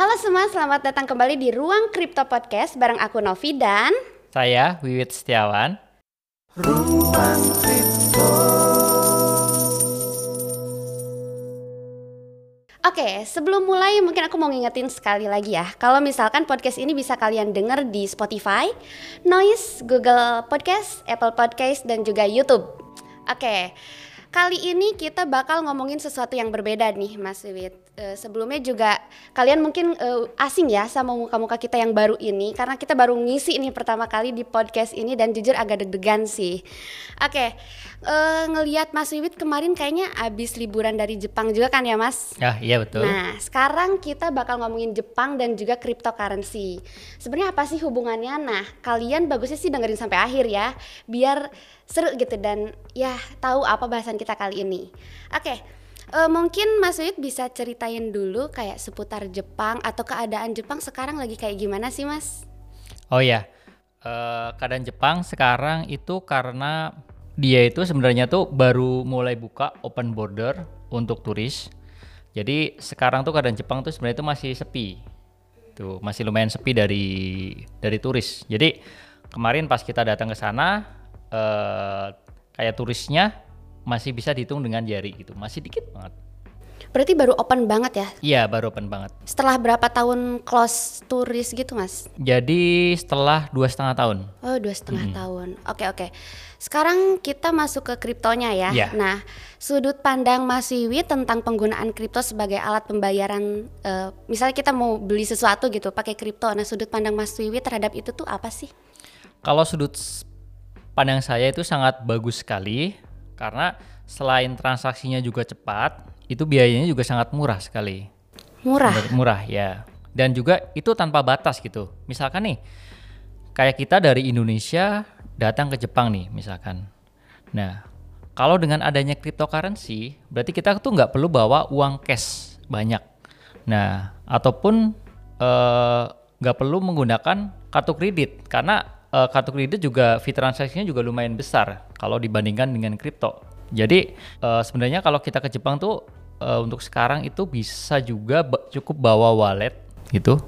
Halo semua, selamat datang kembali di Ruang Kripto Podcast bareng aku Novi dan Saya Wiwit Setiawan. Ruang Kripto. Oke, sebelum mulai mungkin aku mau ngingetin sekali lagi ya. Kalau misalkan podcast ini bisa kalian denger di Spotify, Noise, Google Podcast, Apple Podcast, dan juga YouTube. Oke, kali ini kita bakal ngomongin sesuatu yang berbeda nih Mas Wiwit. Eh, sebelumnya juga kalian mungkin eh, asing ya sama muka-muka kita yang baru ini karena kita baru ngisi ini pertama kali di podcast ini dan jujur agak deg-degan sih. Oke, eh, ngelihat Mas Wiwit kemarin kayaknya abis liburan dari Jepang juga kan ya Mas? Ya, iya betul. Nah, sekarang kita bakal ngomongin Jepang dan juga cryptocurrency. Sebenarnya apa sih hubungannya? Nah, kalian bagusnya sih dengerin sampai akhir ya, biar seru gitu dan ya tahu apa bahasan kita kali ini. Oke, eh, mungkin Mas Wid bisa ceritain dulu kayak seputar Jepang atau keadaan Jepang sekarang lagi kayak gimana sih Mas? Oh ya, eh, keadaan Jepang sekarang itu karena dia itu sebenarnya tuh baru mulai buka open border untuk turis. Jadi sekarang tuh keadaan Jepang tuh sebenarnya itu masih sepi. Tuh, masih lumayan sepi dari dari turis. Jadi kemarin pas kita datang ke sana eh kayak turisnya masih bisa dihitung dengan jari gitu. Masih dikit banget. Berarti baru open banget ya? Iya, baru open banget. Setelah berapa tahun close turis gitu Mas? Jadi setelah dua setengah tahun. Oh dua setengah tahun. Oke oke. Sekarang kita masuk ke kriptonya ya. Ya. Nah sudut pandang Mas Wiwi tentang penggunaan kripto sebagai alat pembayaran. eh, misalnya kita mau beli sesuatu gitu pakai kripto. Nah sudut pandang Mas Wiwi terhadap itu tuh apa sih? Kalau sudut pandang saya itu sangat bagus sekali karena selain transaksinya juga cepat, itu biayanya juga sangat murah sekali. Murah. Murah ya. Dan juga itu tanpa batas gitu. Misalkan nih, kayak kita dari Indonesia datang ke Jepang nih misalkan. Nah, kalau dengan adanya cryptocurrency, berarti kita tuh nggak perlu bawa uang cash banyak. Nah, ataupun eh, nggak perlu menggunakan kartu kredit karena eh, kartu kredit juga fee transaksinya juga lumayan besar kalau dibandingkan dengan kripto. Jadi eh, sebenarnya kalau kita ke Jepang tuh eh, untuk sekarang itu bisa juga cukup bawa wallet gitu.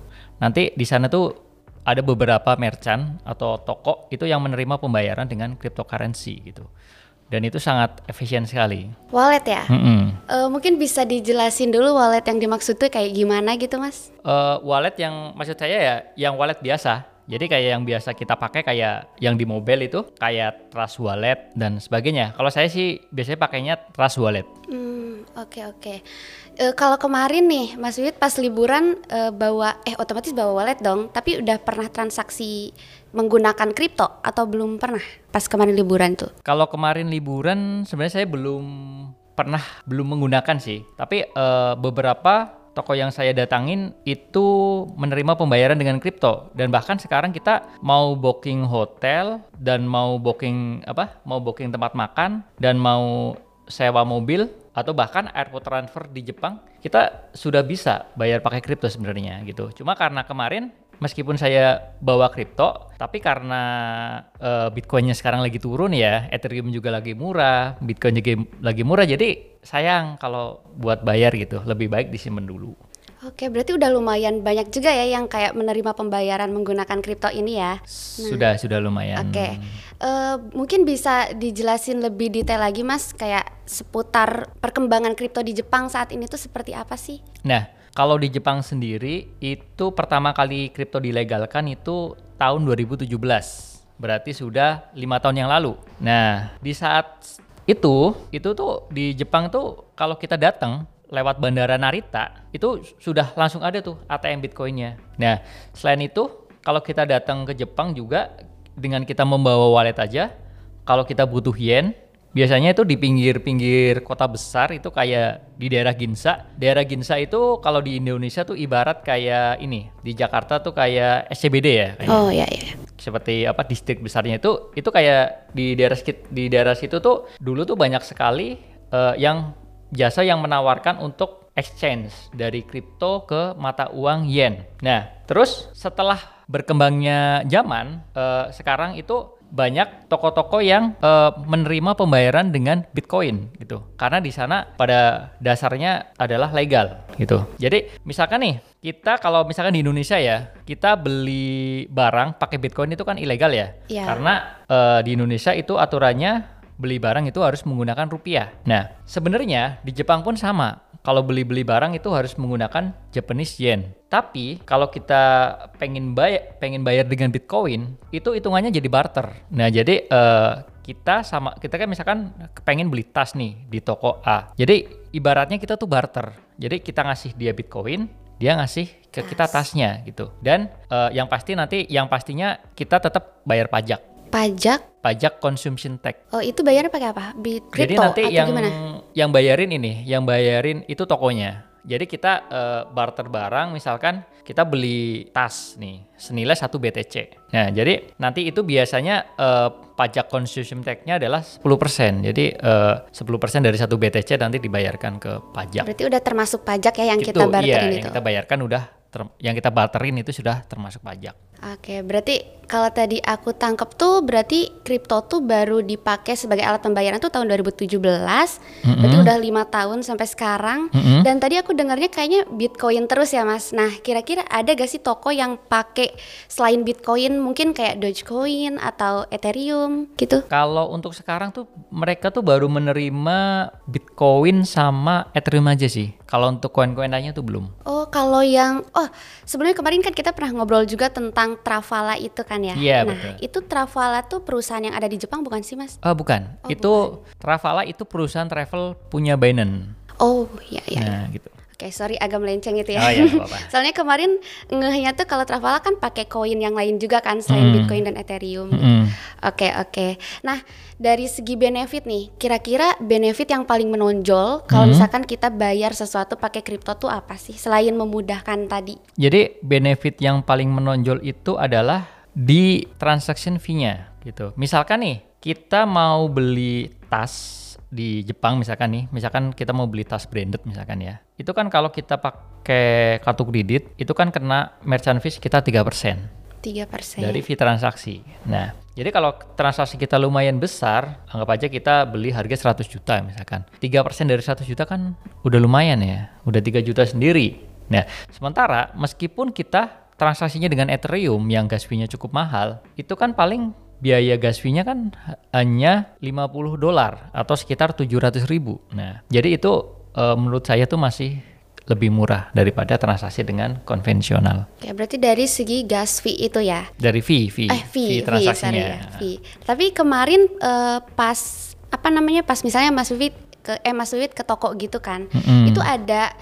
Nanti di sana tuh ada beberapa merchant atau toko itu yang menerima pembayaran dengan cryptocurrency gitu. Dan itu sangat efisien sekali. Wallet ya. Mm-mm. Eh, mungkin bisa dijelasin dulu wallet yang dimaksud tuh kayak gimana gitu Mas? Eh, wallet yang maksud saya ya yang wallet biasa. Jadi kayak yang biasa kita pakai kayak yang di mobil itu kayak Trust Wallet dan sebagainya. Kalau saya sih biasanya pakainya Trust Wallet. Hmm, oke oke. Eh, kalau kemarin nih, Mas Wid pas liburan eh, bawa, eh otomatis bawa wallet dong. Tapi udah pernah transaksi menggunakan kripto atau belum pernah pas kemarin liburan tuh? Kalau kemarin liburan sebenarnya saya belum pernah belum menggunakan sih. Tapi eh, beberapa toko yang saya datangin itu menerima pembayaran dengan kripto dan bahkan sekarang kita mau booking hotel dan mau booking apa? Mau booking tempat makan dan mau sewa mobil atau bahkan airport transfer di Jepang kita sudah bisa bayar pakai kripto sebenarnya gitu. Cuma karena kemarin meskipun saya bawa kripto, tapi karena eh, Bitcoinnya sekarang lagi turun ya, Ethereum juga lagi murah, Bitcoin juga lagi murah, jadi sayang kalau buat bayar gitu, lebih baik disimpan dulu. Oke, berarti udah lumayan banyak juga ya yang kayak menerima pembayaran menggunakan kripto ini ya. Sudah sudah lumayan. Oke, Eh, mungkin bisa dijelasin lebih detail lagi Mas, kayak seputar perkembangan kripto di Jepang saat ini tuh seperti apa sih? Nah, kalau di Jepang sendiri itu pertama kali kripto dilegalkan itu tahun 2017. Berarti sudah lima tahun yang lalu. Nah, di saat itu itu tuh di Jepang tuh kalau kita datang lewat bandara Narita itu sudah langsung ada tuh ATM Bitcoinnya. Nah, selain itu kalau kita datang ke Jepang juga dengan kita membawa wallet aja, kalau kita butuh yen Biasanya itu di pinggir-pinggir kota besar itu kayak di daerah Ginza. Daerah Ginza itu kalau di Indonesia tuh ibarat kayak ini. Di Jakarta tuh kayak SCBD ya. kayak Oh ya ya. seperti apa distrik besarnya itu itu kayak di daerah di daerah situ tuh dulu tuh banyak sekali eh, yang jasa yang menawarkan untuk exchange dari kripto ke mata uang yen. Nah, terus setelah berkembangnya zaman eh, sekarang itu banyak toko-toko yang eh, menerima pembayaran dengan Bitcoin gitu. Karena di sana pada dasarnya adalah legal gitu. Jadi misalkan nih kita kalau misalkan di Indonesia ya kita beli barang pakai Bitcoin itu kan ilegal ya. Iya. Karena eh, di Indonesia itu aturannya beli barang itu harus menggunakan rupiah. Nah sebenarnya di Jepang pun sama. Kalau beli-beli barang itu harus menggunakan Japanese yen. Tapi kalau kita pengen bayar pengen bayar dengan Bitcoin, itu hitungannya jadi barter. Nah, jadi eh, kita sama kita kan misalkan pengen beli tas nih di toko A. Jadi ibaratnya kita tuh barter. Jadi kita ngasih dia Bitcoin, dia ngasih ke kita tasnya gitu. Dan eh, yang pasti nanti yang pastinya kita tetap bayar pajak. Pajak. Pajak consumption tax. Oh, itu bayarnya pakai apa? Bit Jadi nanti atau yang gimana? yang bayarin ini, yang bayarin itu tokonya. Jadi kita eh, barter barang, misalkan kita beli tas nih senilai 1 BTC. Nah, jadi nanti itu biasanya eh, pajak consumption tax-nya adalah 10%. Jadi eh, 10% dari 1 BTC nanti dibayarkan ke pajak. Berarti udah termasuk pajak ya yang Itu, kita barterin iya, itu. yang kita bayarkan udah ter- yang kita barterin itu sudah termasuk pajak. Oke, berarti kalau tadi aku tangkep tuh berarti kripto tuh baru dipakai sebagai alat pembayaran tuh tahun 2017. Berarti udah lima tahun sampai sekarang. Mm-mm. Dan tadi aku dengarnya kayaknya Bitcoin terus ya, Mas. Nah, kira-kira ada gak sih toko yang pakai selain Bitcoin mungkin kayak Dogecoin atau Ethereum gitu? Kalau untuk sekarang tuh mereka tuh baru menerima Bitcoin sama Ethereum aja sih. Kalau untuk koin-koin lainnya tuh belum. Oh, kalau yang oh, sebelumnya kemarin kan kita pernah ngobrol juga tentang Travala itu kan ya. Iya, nah, betul. itu Travala tuh perusahaan yang ada di Jepang bukan sih, Mas? Ah bukan. Oh, itu Travala itu perusahaan travel punya Binance. Oh, iya iya. Nah, gitu. Oke, sorry agak melenceng itu ya. Oh, iya. Soalnya kemarin ngehnya tuh kalau Travala kan pakai koin yang lain juga kan selain Hmm. Bitcoin dan Ethereum. Mm-mm. Oke, oke. Nah, dari segi benefit nih, kira-kira benefit yang paling menonjol kalau Hmm. misalkan kita bayar sesuatu pakai kripto tuh apa sih selain memudahkan tadi? Jadi benefit yang paling menonjol itu adalah di transaction fee-nya gitu. Misalkan nih, kita mau beli tas di Jepang misalkan nih, misalkan kita mau beli tas branded misalkan ya. Itu kan kalau kita pakai kartu kredit, itu kan kena merchant fees kita 3%. 3%. dari fee transaksi. Nah, jadi kalau transaksi kita lumayan besar, anggap aja kita beli harga 100 juta misalkan. 3% dari 100 juta kan udah lumayan ya, udah 3 juta sendiri. Nah, sementara meskipun kita transaksinya dengan Ethereum yang gas fee-nya cukup mahal, itu kan paling biaya gas fee-nya kan hanya 50 dolar atau sekitar 700 ribu. Nah, jadi itu eh, menurut saya tuh masih lebih murah daripada transaksi dengan konvensional. Oke, berarti dari segi gas fee itu ya. Dari fee, fee, eh fee, fee, transaksinya. sorry ya, fee. Tapi kemarin eh, pas apa namanya pas misalnya Mas Wit ke eh Mas Wit ke toko gitu kan, Mm-mm. itu ada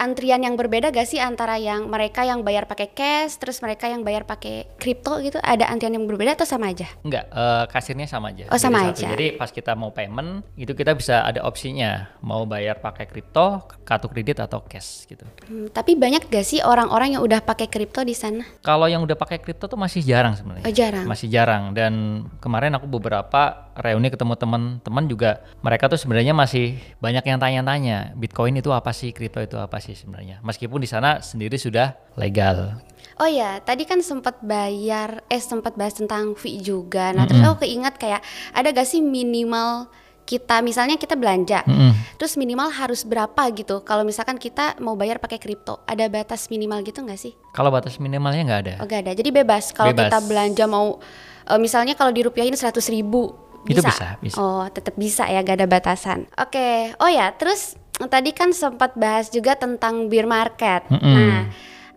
antrian yang berbeda gak sih antara yang mereka yang bayar pakai cash, terus mereka yang bayar pakai kripto gitu, ada antrian yang berbeda atau sama aja? Enggak, eh, kasirnya sama aja. Oh, Jadi sama satu. aja. Jadi pas kita mau payment, itu kita bisa ada opsinya mau bayar pakai kripto, kartu kredit atau cash gitu. Hmm, tapi banyak gak sih orang-orang yang udah pakai kripto di sana? Kalau yang udah pakai kripto tuh masih jarang sebenarnya. Oh, jarang. Masih jarang dan kemarin aku beberapa reuni ketemu teman-teman juga mereka tuh sebenarnya masih banyak yang tanya-tanya Bitcoin itu apa sih, kripto itu apa sih sebenarnya. Meskipun di sana sendiri sudah legal. Oh ya, tadi kan sempat bayar, eh sempat bahas tentang fee juga. Nah, terus aku keinget kayak ada gak sih minimal kita misalnya kita belanja, Mm-mm. terus minimal harus berapa gitu? Kalau misalkan kita mau bayar pakai kripto, ada batas minimal gitu nggak sih? Kalau batas minimalnya nggak ada. Oh gak ada, jadi bebas. Kalau kita belanja mau, eh, misalnya kalau dirupiahin 100 ribu, Itu bisa? bisa, bisa. Oh, tetap bisa ya, gak ada batasan. Oke, oh ya, terus tadi kan sempat bahas juga tentang beer market. Mm-mm. Nah,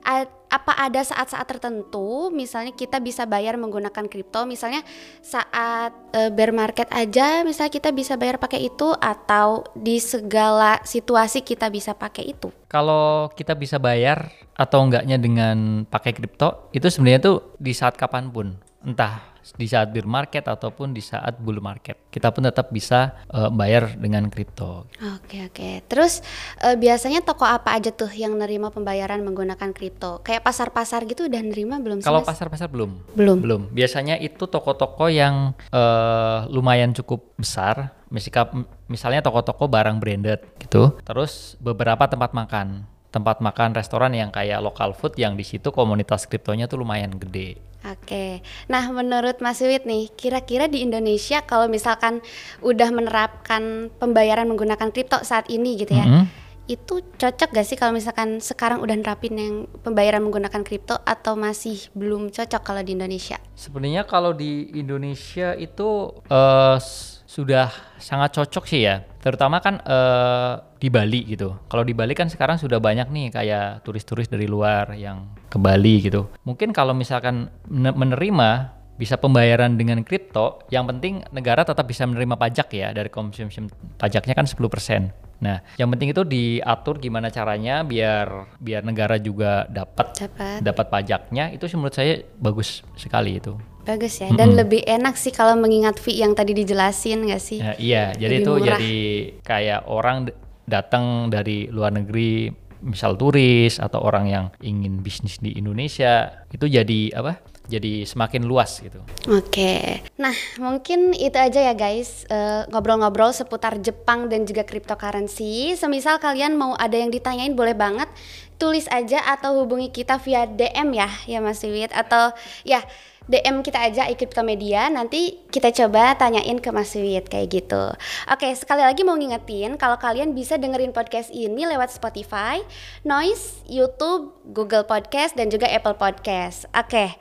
a- apa ada saat-saat tertentu, misalnya kita bisa bayar menggunakan kripto, misalnya saat eh, bear market aja, misalnya kita bisa bayar pakai itu, atau di segala situasi kita bisa pakai itu. Kalau kita bisa bayar atau enggaknya dengan pakai kripto, itu sebenarnya tuh di saat kapan pun, entah di saat bear market ataupun di saat bull market, kita pun tetap bisa eh, bayar dengan kripto. Oke oke. Terus eh, biasanya toko apa aja tuh yang nerima pembayaran menggunakan kripto? Kayak pasar-pasar gitu udah nerima belum sih? Kalau pasar-pasar belum, belum. belum. Biasanya itu toko-toko yang eh, lumayan cukup besar, misalnya, misalnya toko-toko barang branded gitu. Terus beberapa tempat makan, tempat makan restoran yang kayak local food yang di situ komunitas kriptonya tuh lumayan gede. Oke, nah menurut Mas Wiwit nih, kira-kira di Indonesia kalau misalkan udah menerapkan pembayaran menggunakan kripto saat ini gitu ya, Mhm. itu cocok gak sih kalau misalkan sekarang udah nerapin yang pembayaran menggunakan kripto atau masih belum cocok kalau di Indonesia? Sebenarnya kalau di Indonesia itu eh, s- sudah sangat cocok sih ya, terutama kan eh, di Bali gitu. Kalau di Bali kan sekarang sudah banyak nih kayak turis-turis dari luar yang ke Bali gitu. Mungkin kalau misalkan men- menerima bisa pembayaran dengan kripto, yang penting negara tetap bisa menerima pajak ya dari konsumsi pajaknya kan 10%. Nah, yang penting itu diatur gimana caranya biar biar negara juga dapat Dapat. pajaknya itu menurut saya bagus sekali itu. Bagus ya, dan lebih enak sih kalau mengingat fee yang tadi dijelasin gak sih? Ya, iya, jadi Lebih itu murah. jadi kayak orang datang dari luar negeri, misal turis atau orang yang ingin bisnis di Indonesia, itu jadi apa? Jadi semakin luas gitu. Oke, nah mungkin itu aja ya guys eh, ngobrol-ngobrol seputar Jepang dan juga cryptocurrency. Semisal kalian mau ada yang ditanyain boleh banget tulis aja atau hubungi kita via DM ya, ya Mas Wiwit atau ya DM kita aja Crypto Media nanti kita coba tanyain ke Mas Wiwit kayak gitu. Oke, sekali lagi mau ngingetin kalau kalian bisa dengerin podcast ini lewat Spotify, Noise, YouTube, Google Podcast dan juga Apple Podcast. Oke.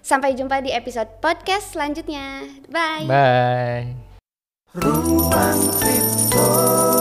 Sampai jumpa di episode podcast selanjutnya. Bye. Bye. Ruang Kripto.